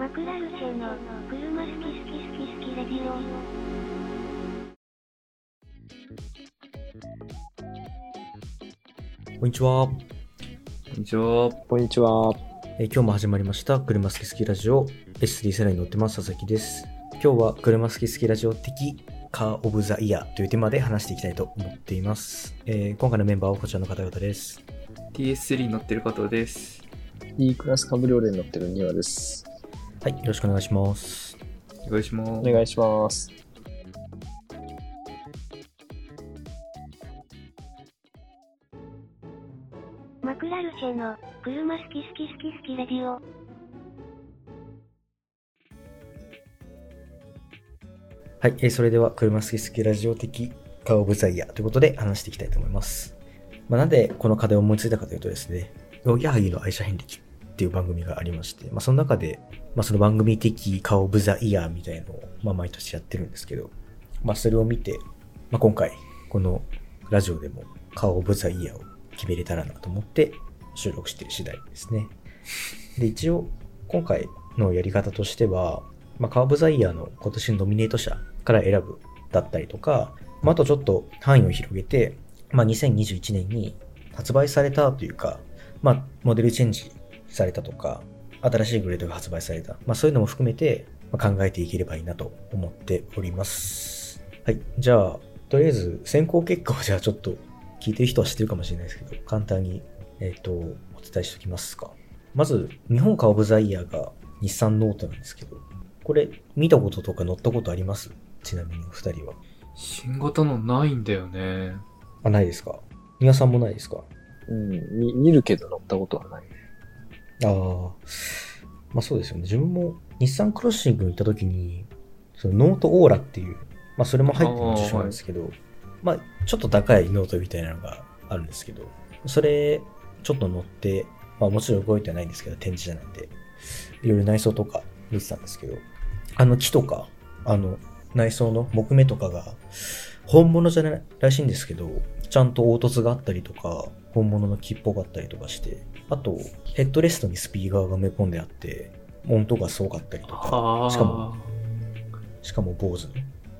マクラルチェの車好き好き好き好きレディオこんにちは。こんにちは。こんにちは。えー今日も始まりました。車好き好きラジオ S3 世代に乗ってます。佐々木です。今日は車好き好きラジオ的カーオブザイヤーというテーマで話していきたいと思っています。えー今回のメンバーはこちらの方々です。TS3 に乗ってる加藤です。E クラスカブリオレに乗ってるニワです。はい、よろしくお願いします。お願いします。お願いします。マクラルチェの車好き好き好き好きレディオはい、えーそれでは車好き好きラジオ的カーオブザイヤーということで話していきたいと思います。まあ、なんでこの課題を思いついたかというとですね、おぎやはぎの愛車遍歴っていう番組がありまして、まあ、その中で、まあ、その番組的カーオブザイヤーみたいのを、まあ、毎年やってるんですけど、まあ、それを見て、まあ、今回、このラジオでもカーオブザイヤーを決めれたらなと思って収録してる次第ですね。で、一応、今回のやり方としては、まあ、カーブザイヤーの今年のノミネート者から選ぶだったりとか、まあ、あとちょっと範囲を広げて、まあ、2021年に発売されたというか、まあ、モデルチェンジされたとか、新しいグレードが発売された、まあ、そういうのも含めて、まあ、考えていければいいなと思っております。はい。じゃあ、とりあえず選考結果をじゃあちょっと聞いてる人は知ってるかもしれないですけど、簡単に、えっ、と、お伝えしておきますか。まず、日本カーオブザイヤーが日産ノートなんですけど、これ見たこととか乗ったことあります？ちなみにお二人は。新型のないんだよね。あ、ないですか？皆さんもないですか？うん、み見るけど乗ったことはない。ああ。まあそうですよね。自分も日産クロッシングに行った時に、そのノートオーラっていう、まあそれも入ってる受賞なんですけど、まあちょっと高いノートみたいなのがあるんですけど、それちょっと乗って、まあもちろん動いてはないんですけど、展示車なんで、いろいろ内装とか見てたんですけど、あの木とか、あの内装の木目とかが本物じゃないらしいんですけど、ちゃんと凹凸があったりとか、本物の木っぽかったりとかして、あと、ヘッドレストにスピーカーが埋め込んであって、音がすごかったりとか、はあ。しかも、しかも坊主の。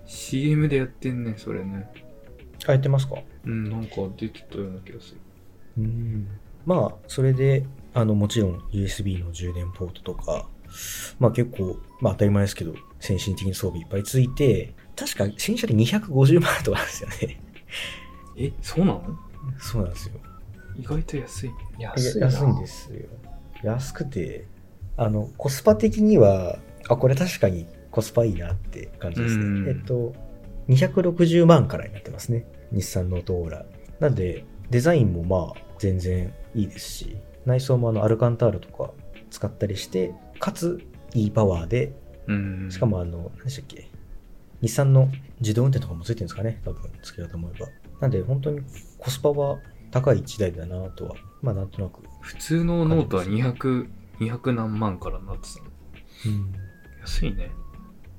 CM でやってんね、それね。変えてますか？うん、なんか出てたような気がする。うん。まあ、それで、あの、もちろん USB の充電ポートとか、まあ結構、まあ当たり前ですけど、先進的に装備いっぱいついて、確か新車で250万とかなんですよね。え、そうなの？そうなんですよ。意外と安いね。安いな。安いんですよ。安くて、あの、コスパ的には、あ、これ確かにコスパいいなって感じですうんね。えっと、260万からになってますね。日産ノートオーラ。なんで、デザインもまあ、全然いいですし、内装もあの、アルカンタールとか使ったりして、かつ、いいパワーで、うん。しかもあの、何でしたっけ？日産の自動運転とかもついてるんですかね多分、つけようと思えば。なんで、本当にコスパは高い一台だなとは、まあなんとなく普通のノートは200、200何万からなってたの。うん安いね。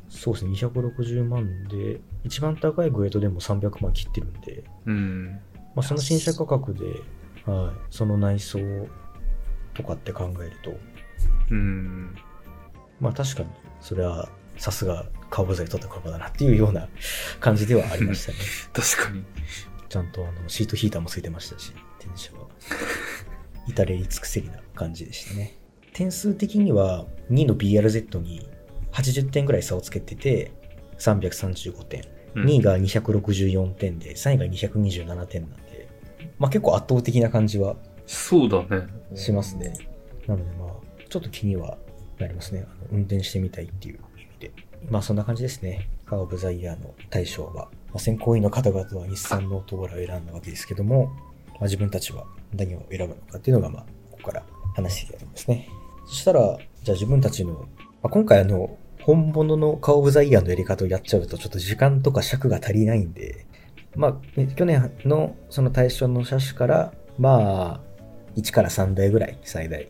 そうですね、260万で、一番高いグレードでも300万切ってるんで、うん。まあ、その新車価格で、はい、その内装とかって考えると、うん。まあ確かに、それはさすがカーボザイ取った車だなっていうような感じではありましたね。確かに。ちゃんとあのシートヒーターもついてましたし、電車は。至れり尽くせりな感じでしたね。点数的には2位の BRZ に80点ぐらい差をつけてて、335点。うん2位が264点で、3位が227点なんで、まあ結構圧倒的な感じはそうだね。しますね。なのでまあ、ちょっと気にはなりますね。あの運転してみたいっていう意味で。まあそんな感じですね。カーオブザイヤーの対象は。まあ、選考委員の方々は日産ノートーラを選んだわけですけども、まあ、自分たちは何を選ぶのかっていうのが、まあ、ここから話していきたいと思いますね。そしたら、じゃあ自分たちの、まあ、今回あの、本物のカオブザイヤーのやり方をやっちゃうと、ちょっと時間とか尺が足りないんで、まあ、去年のその対象の車種から、まあ、1から3台ぐらい最大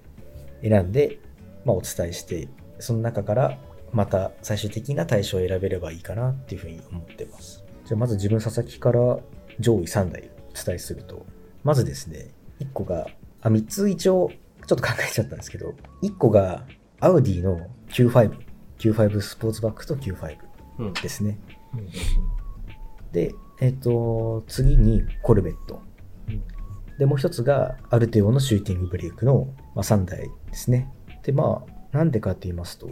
選んで、まあ、お伝えして、その中からまた最終的な対象を選べればいいかなっていうふうに思ってます。じゃあまず自分佐々木から上位3台お伝えすると、まずですね、1個が、あ、3つ一応ちょっと考えちゃったんですけど、1個がアウディの Q5。Q5 スポーツバッグと Q5 うん。ですね。で、えっ、と、次にコルベット。で、もう一つがアルテオのシューティングブレイクの、まあ、3台ですね。で、まあ、なんでかって言いますと、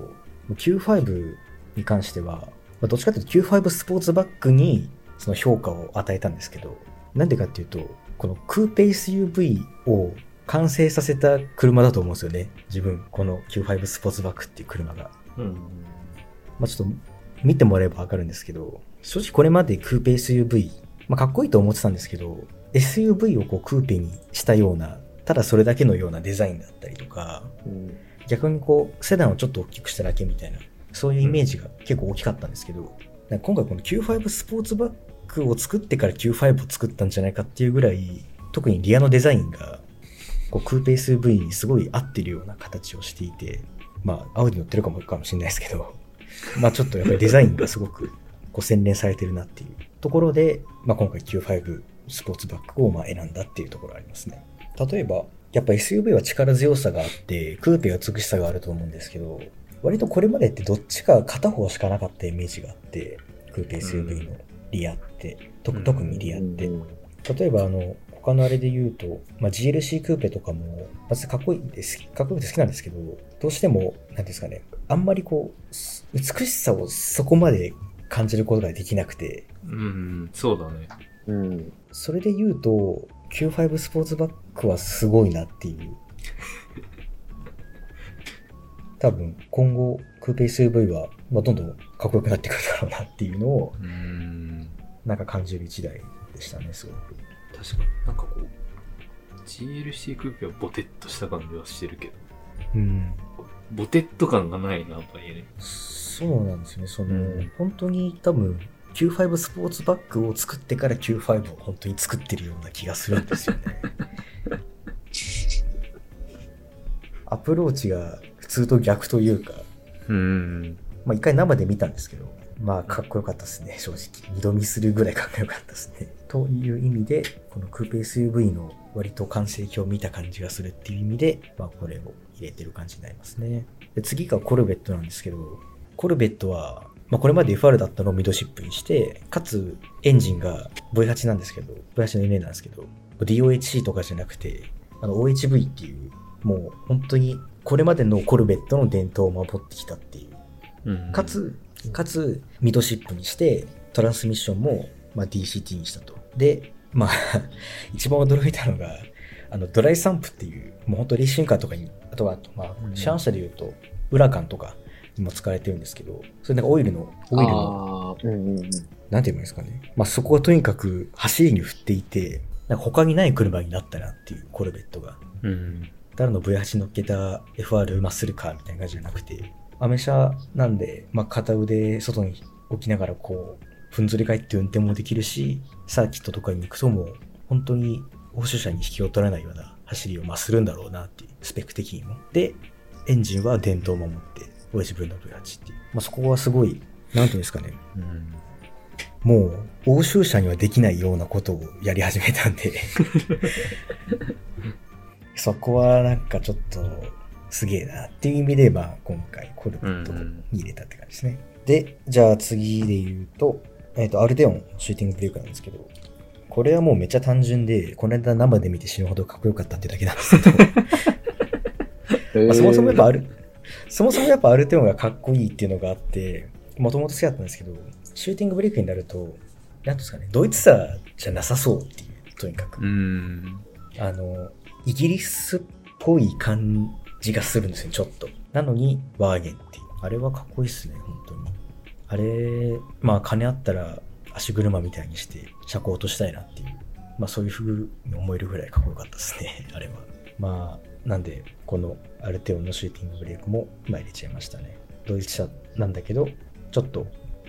Q5 に関しては、まあ、どっちかというと Q5 スポーツバッグにその評価を与えたんですけど、なんでかっていうと、このクーペ SUV を完成させた車だと思うんですよね。自分、この Q5 スポーツバッグっていう車が。うん。まあ、ちょっと見てもらえばわかるんですけど、正直これまでクーペ SUV、まあ、かっこいいと思ってたんですけど、SUV をこうクーペにしたような、ただそれだけのようなデザインだったりとか、うん逆にこう、セダンをちょっと大きくしただけみたいな、そういうイメージが結構大きかったんですけど、今回この Q5 スポーツバッグを作ってから Q5 を作ったんじゃないかっていうぐらい、特にリアのデザインが、こうクーペ SUV にすごい合ってるような形をしていて、まあ、アウディ乗ってるかもかもしれないですけど、まあちょっとやっぱりデザインがすごくこう洗練されてるなっていうところで、まあ今回 Q5 スポーツバッグをまあ選んだっていうところありますね。例えば、やっぱ SUV は力強さがあって、クーペは美しさがあると思うんですけど、割とこれまでってどっちか片方しかなかったイメージがあって、クーペ SUV のリアって、とうん特にリアって。うん例えばあの、他のあれで言うと、まあ、GLC クーペとかも、まずかっこいいです。かっこよくて好きなんですけど、どうしても、なんですかね、あんまりこう、す美しさをそこまで感じることができなくて、うん、そうだね。うん。それで言うと、Q5 スポーツバッグはすごいなっていう。多分、今後、クーペ SUV は、まあ、どんどんかっこよくなってくるだろうなっていうのを、うん。なんか感じる一台でしたね、すごく。確かになんかこう、GLC クーペはボテッとした感じはしてるけど、うん。ボテッと感がないな、とは言えね。そうなんですよね。その、うん本当に多分、Q5 スポーツバッグを作ってから Q5 を本当に作ってるような気がするんですよね。アプローチが普通と逆というか、うん。まあ一回生で見たんですけど、まあかっこよかったですね、正直。二度見するぐらいかっこよかったですね。という意味で、このクーペ SUV の割と完成形を見た感じがするっていう意味で、まあこれを入れてる感じになりますね。で次がコルベットなんですけど、コルベットは、まあこれまで FR だったのをミドシップにして、かつエンジンが V8 なんですけど、V8 の NA なんですけど、DOHC とかじゃなくて、あの OHV っていう、もう本当にこれまでのコルベットの伝統を守ってきたっていううんか、つ、かつ、ミドシップにして、トランスミッションも、まあ、DCT にしたと。で、まあ、一番驚いたのが、あの、ドライサンプっていう、もう本当レーシングカーとかに、あとは、まあ、うんシャン車で言うと、ウラカンとかにも使われてるんですけど、それなんかオイルの、オイルの、うんうんうん。なんて言えばいいんですかね。まあ、そこがとにかく走りに振っていて、なんか他にない車になったなっていう、コルベットが。うん。ただの V8 乗っけた FR マッスルカーみたいな感じじゃなくて、アメ車なんで、まあ、片腕外に置きながらこう、ふんぞり返って運転もできるし、サーキットとかに行くともう、本当に欧州車に引きを取らないような走りをまあするんだろうなっていう、スペック的にも。で、エンジンは伝統を守って、OHV の V8 っていう。まあ、そこはすごい、なんていうんですかね。うん。もう、欧州車にはできないようなことをやり始めたんで、そこはなんかちょっと、すげえなっていう意味で、まあ、今回、コルベットに入れたって感じですね。で、じゃあ次で言うと、えっ、と、アルデオンシューティングブレイクなんですけど、これはもうめっちゃ単純で、この間生で見て死ぬほどかっこよかったってだけなんですけど、まあそもそもやっぱある、そもそもやっぱアルテオンがかっこいいっていうのがあって、もともと好きだったんですけど、シューティングブレイクになると、なんですかね、ドイツさじゃなさそうっていう、とにかく。うん。あの、イギリスっぽい感じがするんですよ、ちょっと。なのに、ワーゲンっていう。あれはかっこいいっすね、本当に。あれ、まあ、金あったら足車みたいにして、車高落としたいなっていう。まあ、そういう風に思えるぐらいかっこよかったですね、あれは。まあ、なんで、このアルテオンのシューティングブレイクも、まあ、入れちゃいましたね。ドイツ車なんだけど、ちょっと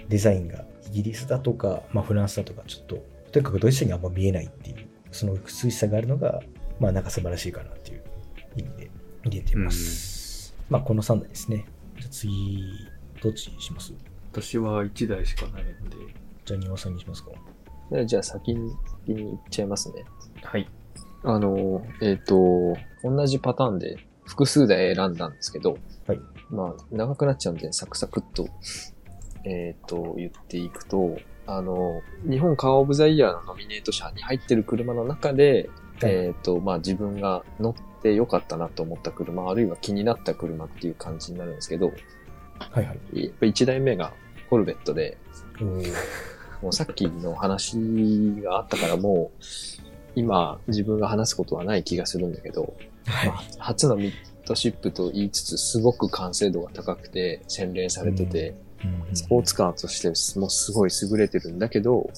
デザインがイギリスだとか、まあ、フランスだとか、ちょっと、とにかくドイツ車にあんま見えないっていう、その美しさがあるのが、まあ、なんか素晴らしいかなっていう意味で入れてます。まあ、この3台ですね。じゃあ次、どっちにします？私は1台しかないので、じゃあ、庭さんにしますかでじゃあ先に先に行っちゃいますね。はい。あの、えっ、と、同じパターンで複数台選んだんですけど、はい。まあ、長くなっちゃうんで、サクサクっと、えっ、と、言っていくと、あの、日本カーオブザイヤーのノミネート車に入ってる車の中で、はいえっ、と、まあ自分が乗ってよかったなと思った車、あるいは気になった車っていう感じになるんですけど、はいはい。やっぱ1台目がコルベットで、おーもうさっきの話があったからもう、今自分が話すことはない気がするんだけど、はい。初のミッドシップと言いつつ、すごく完成度が高くて、洗練されてて、うんスポーツカーとしてもすごい優れてるんだけど、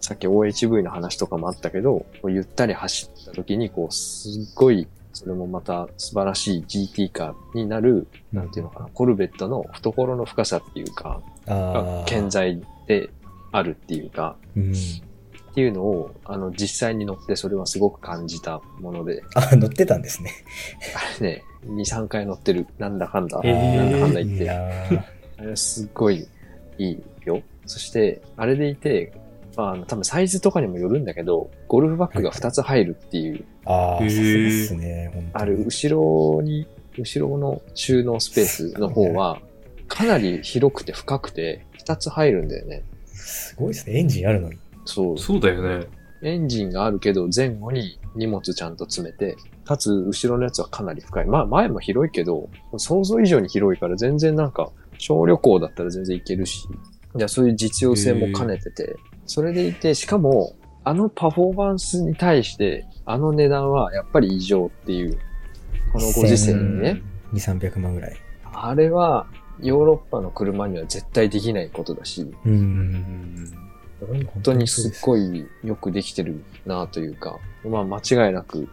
さっき OHV の話とかもあったけど、ゆったり走時に、こう、すっごい、それもまた素晴らしい GT カーになる、なんていうのかな、コルベットの懐の深さっていうか。健在であるっていうか、うん。っていうのを、あの、実際に乗ってそれはすごく感じたもので、あ、乗ってたんですね。あれね、2、3回乗ってる、なんだかんだ、えーなんだかんだ言って、あれはすっごいいいよ。そして、あれでいて、まああの、多分サイズとかにもよるんだけど、ゴルフバッグが2つ入るっていう、ああ、さへーすがですね。本当にある、後ろに、後ろの収納スペースの方は、かなり広くて深くて、2つ入るんだよね。すごいですね。エンジンあるのに。そう。そうだよね。エンジンがあるけど、前後に荷物ちゃんと詰めて、かつ後ろのやつはかなり深い。まあ前も広いけど、想像以上に広いから全然なんか、小旅行だったら全然行けるし、いや、そういう実用性も兼ねてて、それでいて、しかも、あのパフォーマンスに対して、あの値段はやっぱり異常っていう、このご時世にね、2、300万ぐらい。あれはヨーロッパの車には絶対できないことだし。本本当にすっい。ごいよくできてるなというか、まあ間違いなく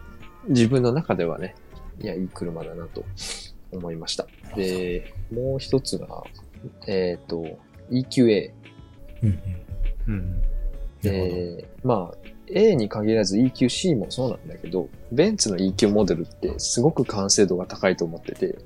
自分の中ではね、いや、いい車だなと思いました。で、もう一つが、えっ、と、EQA。うんうん。うん。で、まあ、A に限らず EQC もそうなんだけど、ベンツの EQ モデルってすごく完成度が高いと思ってて、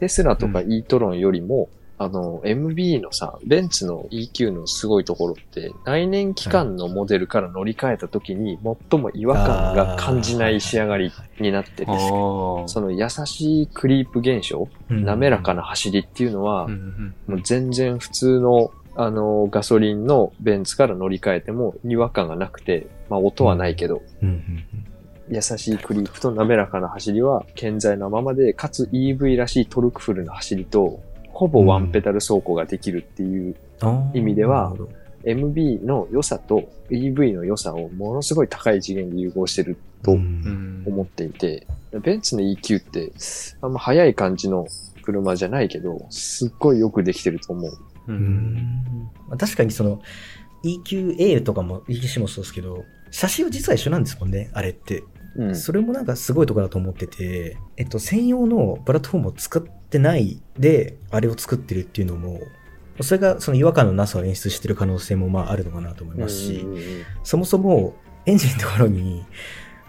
テスラとかう e トロンよりも、あの、MB のさ、ベンツの EQ のすごいところって、内燃機関のモデルから乗り換えた時に、最も違和感が感じない仕上がりになってて。その優しいクリープ現象、うん。滑らかな走りっていうのはうん、うん。もう全然普通の、あの、ガソリンのベンツから乗り換えても違和感がなくて、まあ音はないけど、うんうん優しいクリープと滑らかな走りは健在なままで、かつ EV らしいトルクフルな走りと、ほぼワンペダル走行ができるっていう意味では MB の良さと EV の良さをものすごい高い次元で融合してると。思っていて、ベンツの EQ ってあんま速い感じの車じゃないけど、すっごいよくできてると思う。う。うんんまあ確かにその EQA とかも EQC もそうですけど、写真は実は一緒なんですもんね、あれって。うん。それもなんかすごいところだと思ってて、えっと、専用のプラットフォームを使ってないで、あれを作ってるっていうのも、それがその違和感のなさを演出してる可能性もまああるのかなと思いますし、そもそもエンジンのところに、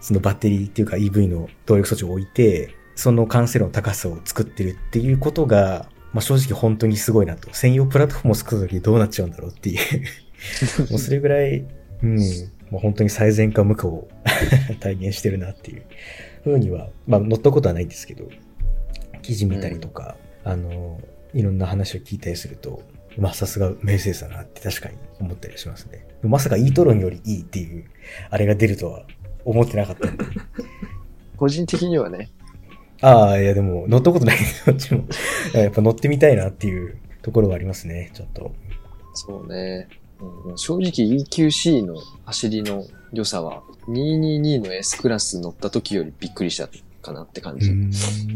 そのバッテリーっていうか EV の動力装置を置いて、その完成度の高さを作ってるっていうことが、まあ正直本当にすごいなと。専用プラットフォームを作るときどうなっちゃうんだろうっていう。もうそれぐらい、うん、もう本当に最善か無かを 体現してるなっていうふうには、まあ乗ったことはないんですけど、記事見たりとか、あの、いろんな話を聞いたりすると、まあさすが名声だなって確かに思ったりしますね。まさか e トロンよりいいっていう、あれが出るとは思ってなかったんで。個人的にはね、ああ、いやでも乗ったことないです、こっちも。やっぱ乗ってみたいなっていうところはありますね、ちょっと。そうね。うん正直 EQC の走りの良さは222の S クラス乗った時よりびっくりしたかなって感じ。へ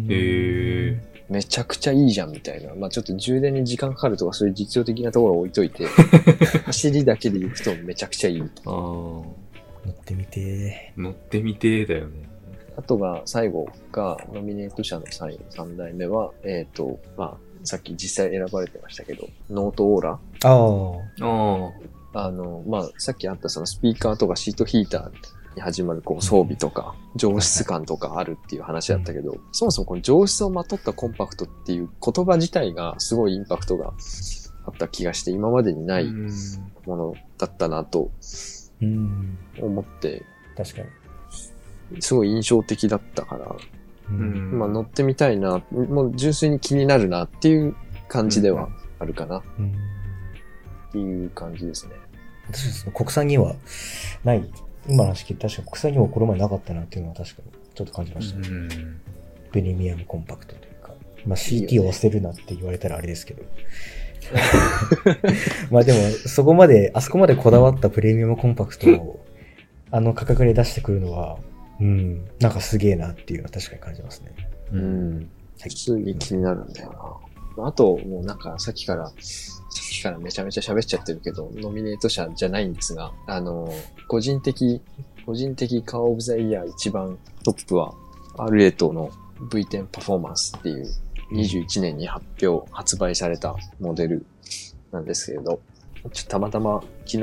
え。めちゃくちゃいいじゃんみたいな。まあちょっと充電に時間かかるとかそういう実用的なところを置いといて、走りだけで行くとめちゃくちゃいい。ああ。乗ってみて乗ってみてだよね。あとが最後がノミネート者の最後3代目は、えっ、と、まあさっき実際選ばれてましたけど、ノートオーラ。ああ。ああの、まあ、さっきあったそのスピーカーとかシートヒーターに始まるこう装備とか上質感とかあるっていう話だったけど、そもそもこの上質をまとったコンパクトっていう言葉自体がすごいインパクトがあった気がして今までにあ。ないうんものだったなとうん。思って、確かに。すごい印象的だったから、うんまあ乗ってみたいな、もう純粋に気になるなっていう感じではあるかなっうんていう感じですね。私国産にはない、今の話聞いて確か国産にもこの前なかったなっていうのは確かにちょっと感じました。うんプレミアムコンパクトというか。まあ CT ねを忘れるなって言われたらあれですけど。まあでも、そこまで、あそこまでこだわったプレミアムコンパクトを、あの価格で出してくるのは、うん、なんかすげえなっていうのは確かに感じますね。ううんん。はい普通に気になるんだよな。あと、もうなんかさっきから、さっきからめちゃめちゃ喋っちゃってるけど、ノミネート者じゃないんですが、あの、個人的、個人的カーオブザイヤー一番トップは R8 の V10 パフォーマンスっていう21年に発表、発売されたモデルなんですけれど、ちょっとたまたま昨日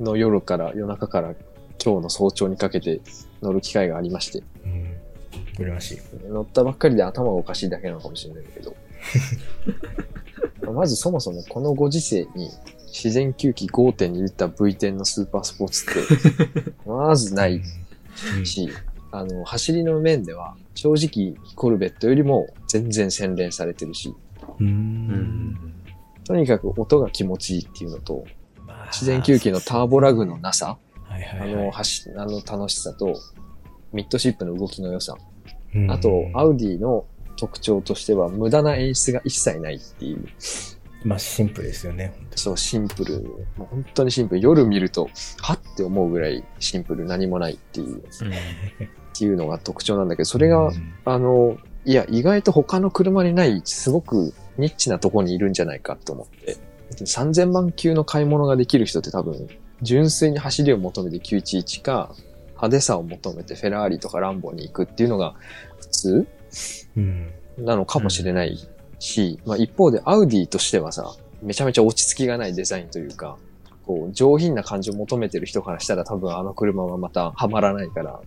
の夜から夜中から今日の早朝にかけて乗る機会がありまして、うん。羨ましい。乗ったばっかりで頭がおかしいだけなのかもしれないけど。まずそもそもこのご時世に自然吸気5.2リッター V10 のスーパースポーツって、まずないうんし、あの、走りの面では正直コルベットよりも全然洗練されてるし、う。うんんとにかく音が気持ちいいっていうのと、まあ自然吸気のターボラグのなさ、はいはあいはい。の、走、あの楽しさと、ミッドシップの動きの良さ、うん。あと、アウディの特徴としては、無駄な演出が一切ないっていう、まあシンプルですよね、そう、シンプル。もう本当にシンプル。夜見ると、はって思うぐらいシンプル、何もないっていう、っていうのが特徴なんだけど、そそれが、あの、いや、意外と他の車にない、すごくニッチなとこにいるんじゃないかと思って。3000万級の買い物ができる人って多分、純粋に走りを求めて911か、派手さを求めてフェラーリとかランボに行くっていうのが普通うん。なのかもしれないし、まあ一方でアウディとしてはさ、めちゃめちゃ落ち着きがないデザインというか、こう上品な感じを求めてる人からしたら多分あの車はまたハマらないから、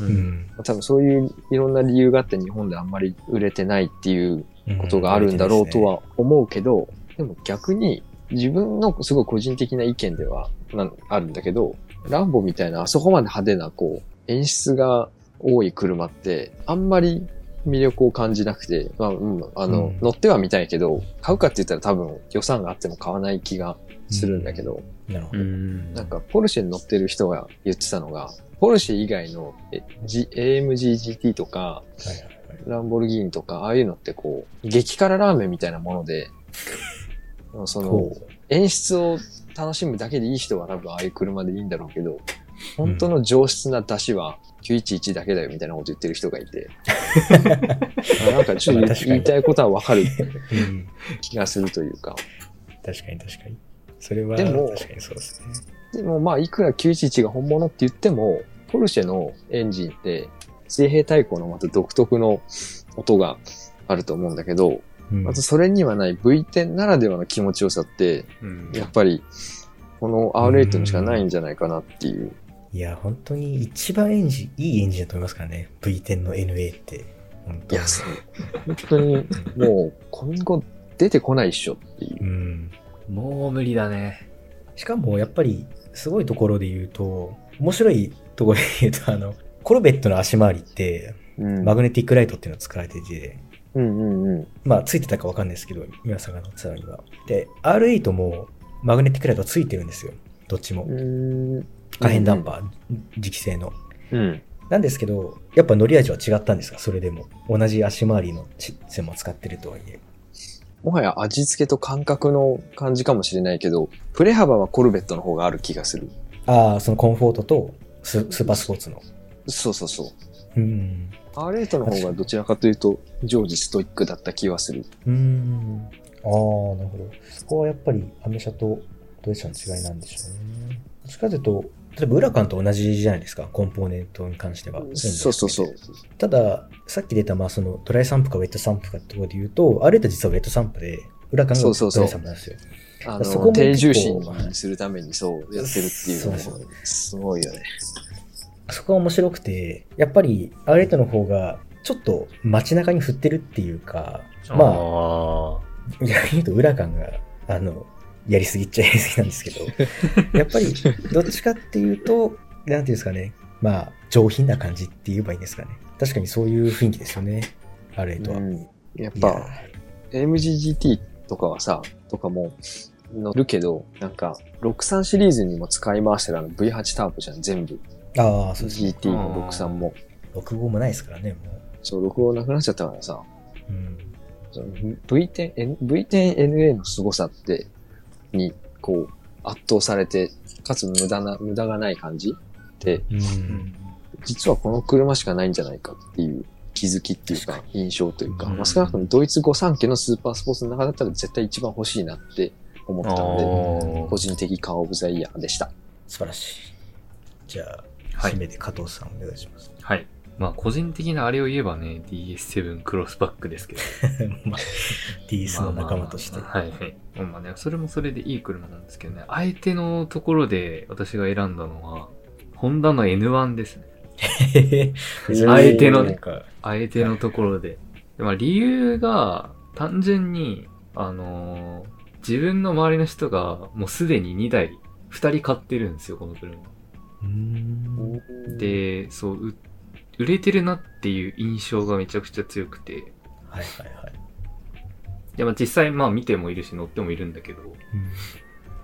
ううんん。多分そういういろんな理由があって日本であんまり売れてないっていうことがあるんだろうとは思うけど、でも逆に自分のすごい個人的な意見ではなんあるんだけど、ランボみたいなあそこまで派手なこう演出が多い車ってあんまり魅力を感じなくて、まあ、うん、あの、うん乗ってはみたいけど、買うかって言ったら多分予算があっても買わない気がするんだけど、なるほど。うんなんかポルシェに乗ってる人が言ってたのが、ポルシェ以外のえ G- AMG GT とか、はいはいはい。ランボルギーニとか、ああいうのってこう、激辛ラーメンみたいなもので、そのこ、演出を楽しむだけでいい人は多分ああいう車でいいんだろうけど、本当の上質な出汁は911だけだよみたいなこと言ってる人がいて、あ なんかちょっと言いたいことはわかるうん。気がするというか。確かに確かに。それは、でも確かにそうですね。でもまあいくら911が本物って言っても、ポルシェのエンジンって水平対向のまた独特の音があると思うんだけど、うんまたそれにはない V10 ならではの気持ちよさって、うんやっぱり、この R8 にしかないんじゃないかなっていう。いや、本当に一番エンジン、いいエンジンだと思いますからね。V10 の NA って。本当にいや、そう。本当に、もう、今後出てこないっしょっていうう。ん。もう無理だね。しかも、やっぱり、すごいところで言うと、面白いところで言うと、あの、コルベットの足回りって、うん。マグネティックライトっていうのを使われてて、うんうんうん。まあ、ついてたかわかんないですけど、皆さんが乗ってたのには。で、R8 もマグネティックライトついてるんですよ。どっちも。可変ダンパー、磁気製の。うん。なんですけど、やっぱ乗り味は違ったんですか？それでも。同じ足回りのシステムを使ってるとはいえ。もはや味付けと感覚の感じかもしれないけど、プレ幅はコルベットの方がある気がする。ああ、そのコンフォートとススーパースポーツの。そうそうそう。うん。R8 の方がどちらかというと、常時ストイックだった気はする。うーん。ああ、なるほど。そこはやっぱりアメ車とドイツ車の違いなんでしょうね。どっちかというと、例えばウラカンと同じじゃないですか、コンポーネントに関しては。そうそうそう。ただ、さっき出た、まあ、そのドライサンプかウェットサンプかってところで言うと、あれって実はウェットサンプで、ウラカンがドそうそうそうライサンプなんですよ。あの、そこも結構低重心にするためにそうやってるっていうのもそうそうすごいよね。そこが面白くて、やっぱり R8 の方が、ちょっと街中に振ってるっていうか、まあ、あ逆に言うとウラカンが、あの、やりすぎっちゃやりすぎなんですけど、やっぱり、どっちかっていうと、なんていうんですかね、まあ、上品な感じって言えばいいんですかね。確かにそういう雰囲気ですよね。R8 は。うん。やっいやぱ、AMGGT とかはさ、とかも乗るけど、なんか、63シリーズにも使い回してるあの V8 ターボじゃん、全部。ああ、そうですね。GT も63も。65もないですからね、もそう、録音なくなっちゃったからさ、う。うん。その V10、N- V10NA の凄さって、に、こう、圧倒されて、かつ無駄な、無駄がない感じって、うん。実はこの車しかないんじゃないかっていう気づきっていうか、印象というか、うんまあ、少なくともドイツ語3家のスーパースポーツの中だったら絶対一番欲しいなって思ったので、ー個人的カーオブザイヤーでした。素晴らしい。じゃあ、はい締めで加藤さんお願いします。はい。まあ、個人的なあれを言えばね、DS7 クロスバックですけど。まあ、DS の仲間として。まあまあはいはい。まあね、それもそれでいい車なんですけどね、相手のところで私が選んだのは、ホンダの N1 ですね。あえてのなんか、あえてのところで。でまあ、理由が、単純に、あのー自分の周りの人がもうすでに2台、2人買ってるんですよ、この車。で、そう、う売れてるなっていう印象がめちゃくちゃ強くて。はいはいはい。で、まあ実際まあ見てもいるし乗ってもいるんだけど、うん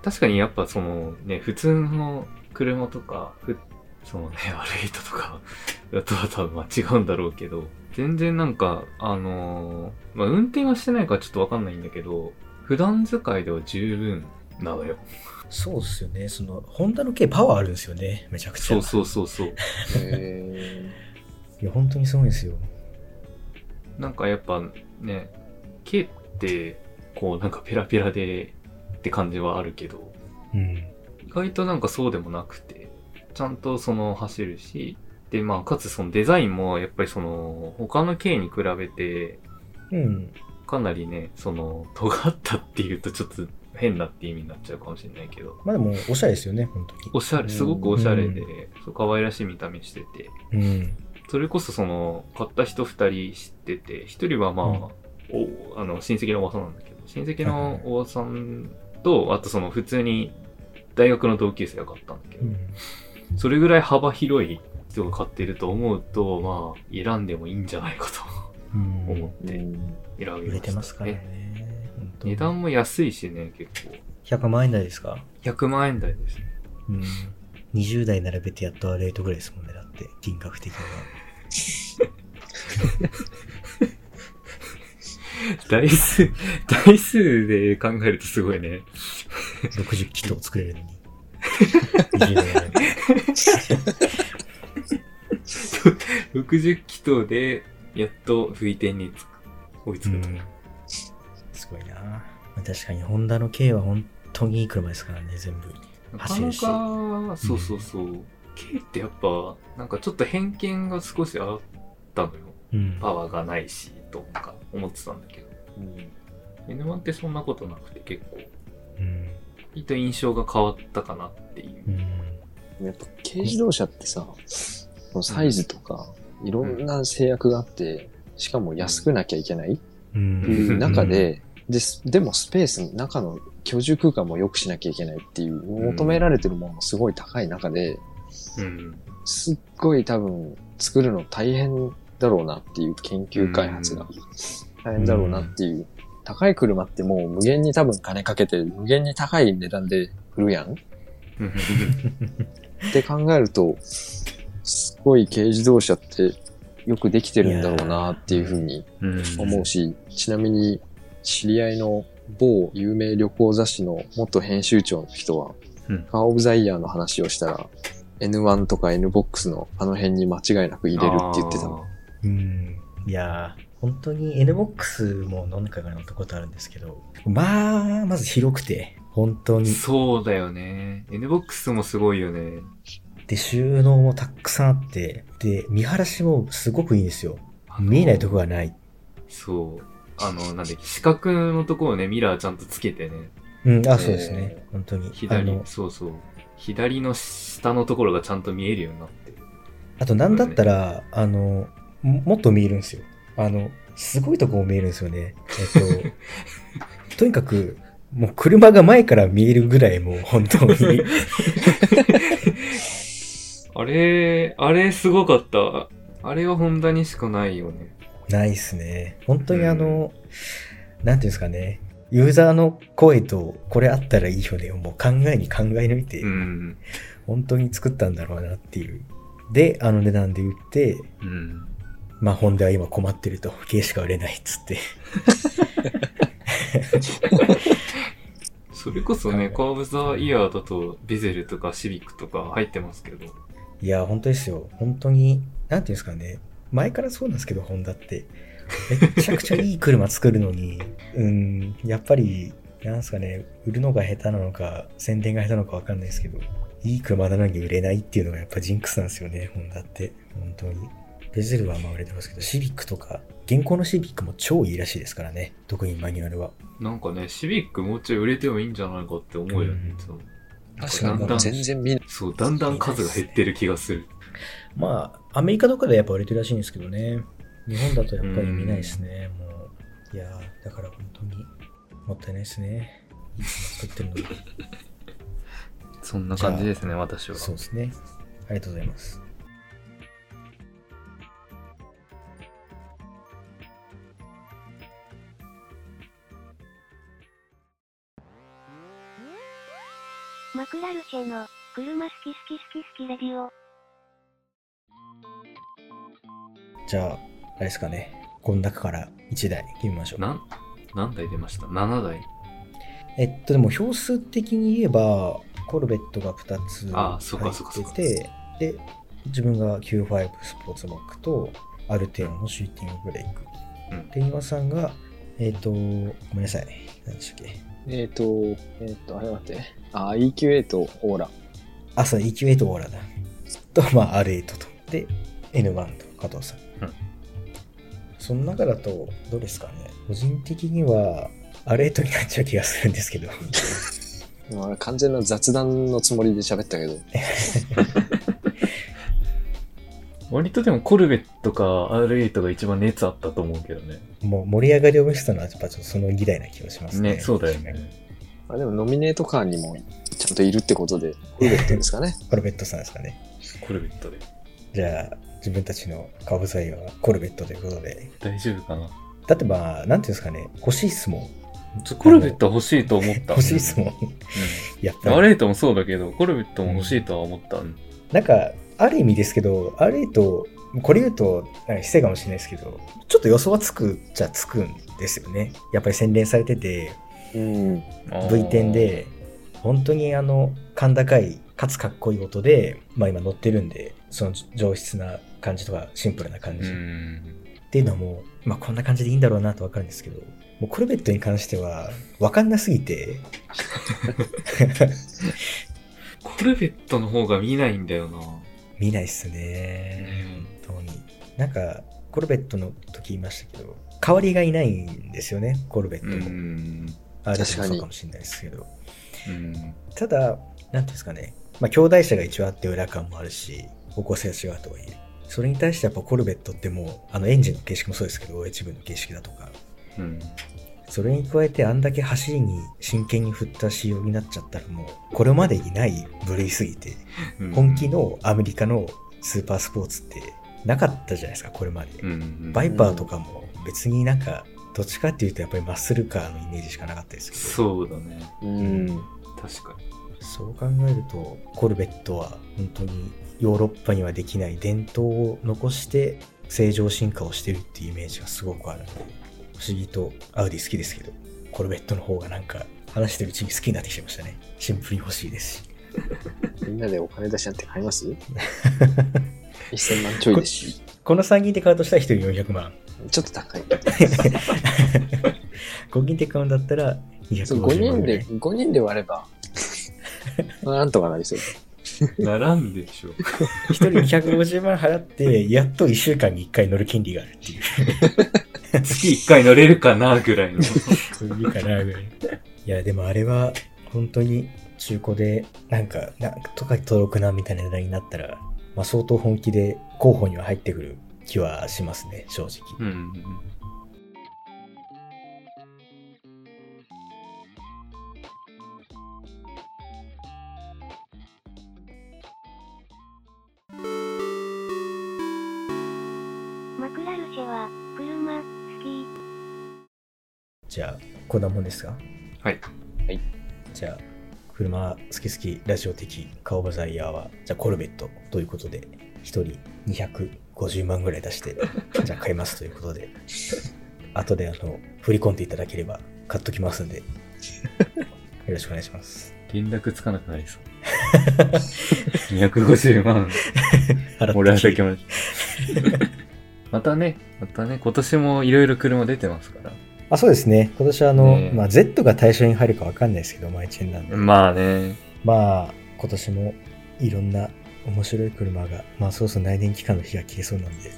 確かにやっぱそのね、普通の車とか、ふそのね、R8 とかだとは多分まあ違うんだろうけど、全然なんか、あのーまあ運転はしてないからちょっとわかんないんだけど、普段使いでは十分なのよ。そうっすよね。その、ホンダの軽パワーあるんですよね。めちゃくちゃ。そうそうそうそう。へいや、本当にすごいですよ。なんかやっぱね、軽って、こうなんかペラペラでって感じはあるけど、うん。意外となんかそうでもなくて、ちゃんとその走るし、で、まあ、かつそのデザインも、やっぱりその、他の軽に比べて、うん。かなりね、その、尖ったっていうとちょっと変なって意味になっちゃうかもしれないけど、まあでも、おしゃれですよね、本当に。おしゃれ、すごくおしゃれでう、そう可愛らしい見た目してて、うん。それこそその、買った人二人知ってて、一人はまあ、おあの、親戚のおばさんなんだけど、親戚のおばさんと、あとその普通に大学の同級生が買ったんだけど、うん。それぐらい幅広い人が買ってると思うと、まあ、選んでもいいんじゃないかとうん。思っーて選びました、売れてますからね。値段も安いしね、結構。100万円台ですか？100万円台です。うん。20台並べてやっとあれとぐらいですもんね、だって、金額的には。台数、台数で考えるとすごいね。60キロ作れるのに。20台並べて。60気筒で、やっと V10 に追いつくと。うん。すごいなまあ確かに、ホンダの軽は本当にいい車ですからね、全部。なかな走るしか、そうそうそう。軽ってやっぱ、なんかちょっと偏見が少しあったのよ。うん。パワーがないし、とか思ってたんだけど。N1 ってそんなことなくて結構、うん。きっと印象が変わったかなっていうう。ん。やっぱ軽自動車ってさ、そのサイズとか、いろんな制約があって、しかも安くなきゃいけないってうん。いう中で、ですでもスペース、中の居住空間も良くしなきゃいけないっていう、求められてるものもすごい高い中で、うん。すっごい多分作るの大変だろうなっていう研究開発が大変だろうなっていう。高い車ってもう無限に多分金かけて無限に高い値段で売るやんって考えると、すごい軽自動車ってよくできてるんだろうなっていうふうにうん。思うし、ちなみに知り合いの某有名旅行雑誌の元編集長の人は、うんカーオブザイヤーの話をしたら、N1 とか NBOX のあの辺に間違いなく入れるって言ってたの。うん。いやー、本当に NBOX も何回か乗ったことあるんですけど、まあ、まず広くて、本当に。そうだよね。NBOX もすごいよね。で、収納もたくさんあって、で、見晴らしもすごくいいんですよ。見えないとこがない。そう。あの、なんだっけ、四角のところね、ミラーちゃんとつけてね。うん、あ、そうですね。本当に。あ左の、そうそう。左の下のところがちゃんと見えるようになってる。あとなんだったら、あの、ももっと見えるんですよ。あの、すごいとこも見えるんですよね。えっと、とにかく、もう車が前から見えるぐらいもう本当に、あれ、あれすごかった。あれはホンダにしかないよね。ないっすね。本当にあの、なんていうんですかね。ユーザーの声とこれあったらいいよねをもう考えに考え抜いて、うん。本当に作ったんだろうなっていう。で、あの値段で売って、うん。まあ、ホンダは今困ってると、軽しか売れないっつって。それこそね、カーブザイヤーだとビゼルとかシビックとか入ってますけど。いや、本当ですよ。本当に、なんていうんですかね。前からそうなんですけど、ホンダって。めちゃくちゃいい車作るのに、うん、やっぱり、なんですかね、売るのが下手なのか、宣伝が下手なのかわかんないですけど、いい車なのに売れないっていうのがやっぱジンクスなんですよね、ホンダって。本当に。ベゼルはまあ売れてますけど、シビックとか、現行のシビックも超いいらしいですからね。特にマニュアルは。なんかね、シビックもうちょい売れてもいいんじゃないかって思うよね。うん確かにもうだんだん全然見ない。そう、だんだん数が減ってる気がする。まあ、アメリカとかでやっぱ売れてるらしいんですけどね。日本だとやっぱり見ないですね、もう。いやー、だから本当にもったいないですね。いつも作ってるのに。そんな感じですね、私は。そうですね。ありがとうございます。マクラルチェの、車好き好き好き好きレディオ。じゃあ、あれですかね。この中から1台決めましょう。なん、何台出ました ?7 台。えっと、でも票数的に言えば、コルベットが2つ入ってて、で、自分が Q5 スポーツバックと、アルテオのシューティングブレイク。うんで、岩さんが、えっと、ごめんなさい。何でしたっけ？えっ、と、えっ、と、あれ待って。あ、EQA とオーラ。あ、そう、EQ8 オーラだ。と、まあ、R8 と。で、N1 と、加藤さん。うんその中だと、どうですかね？個人的には、R8 になっちゃう気がするんですけど。まあ、完全な雑談のつもりで喋ったけど。割とでもコルベットか R8 が一番熱あったと思うけどね。もう盛り上がりを見せたのは、やっぱちょっとその議題な気がしますね。ね、そうだよね。まあ、でもノミネートカーにもちゃんといるってことで、コルベットですかね。コルベットさんですかね。コルベットで。じゃあ、自分たちのカブザイはコルベットということで。大丈夫かな？だってまあ、なんていうんですかね、欲しいっすもん。コルベット欲しいと思った。欲しいっすもん。うやっん。ぱり。R8 もそうだけど、コルベットも欲しいとは思った。うんなんか、ある意味ですけど、R8、これ言うと、なんか失礼かもしれないですけど、ちょっと予想はつくじゃつくんですよね。やっぱり洗練されてて、うん。V10 で、本当にあの、甲高い、かつかっこいい音で、まあ今乗ってるんで、その上質な感じとか、シンプルな感うじ。っん。ていうのはもう、まあこんな感じでいいんだろうなとわかるんですけど、もうコルベットに関しては、わかんなすぎて、コルベットの方が見ないんだよな。見ないっすね。本当に。なんか、コルベットの時言いましたけど、代わりがいないんですよね、コルベットうも。ん。あれも確かにそうかもしれないですけど。うん。ただ、なんていうんですかね、まあ、兄弟車が一応あって裏感もあるし、方向性が違うとはいえ、それに対してやっぱコルベットってもう、あのエンジンの形式もそうですけど、OH 部の形式だとか、うん。それに加えてあんだけ走りに真剣に振った仕様になっちゃったらもう、これまでにない部類すぎて、うん本気のアメリカのスーパースポーツってなかったじゃないですか、これまで。うん。バイパーとかも別になんか、どっちかっていうとやっぱりマッスルカーのイメージしかなかったですけど、そうだね。うん。確かに。そう考えると、コルベットは本当にヨーロッパにはできない伝統を残して正常進化をしてるっていうイメージがすごくあるので、不思議とアウディ好きですけど、コルベットの方がなんか話してるうちに好きになってきちゃいましたね。シンプルに欲しいですし。みんなでお金出し合って買います ?1000 万ちょいですし。この3人で買うとしたら1人400万。ちょっと高い。5人で買うんだったらそう250 5人で、万ぐらい。5人で割れば、なんとかなりそう。並んでしょ。1人250万払って、やっと1週間に1回乗る権利があるっていう。月1回乗れるかなぐらいの。いいかなぐらい。いや、でもあれは、本当に中古で、なんか、なんとか届くなみたいな値段になったら、まあ相当本気で候補には入ってくる気はしますね、正直。うん。クラじゃあ、こんなもんですか？はい。じゃあ、車好き好きラジオ的顔バザイヤーは、じゃあコルベットということで、1人250万ぐらい出して、じゃあ買いますということで、後であの、振り込んでいただければ買っときますんで、よろしくお願いします。連絡つかなくなりそう。250万、払って俺はだけままたね、またね、今年もいろいろ車出てますから。あ、そうですね。今年はあの、ねえまあ、Z が対象に入るかわかんないですけど、毎年なんで。まあね、まあ、今年もいろんな面白い車が、まあ、そろそろ内燃機関の火が消えそうなんで、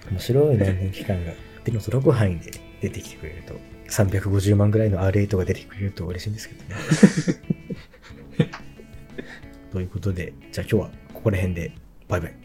面白い内燃機関が手の届く範囲で出てきてくれると、350万ぐらいの R8 が出てくれると嬉しいんですけどね。ということで、じゃあ今日はここら辺で、バイバイ。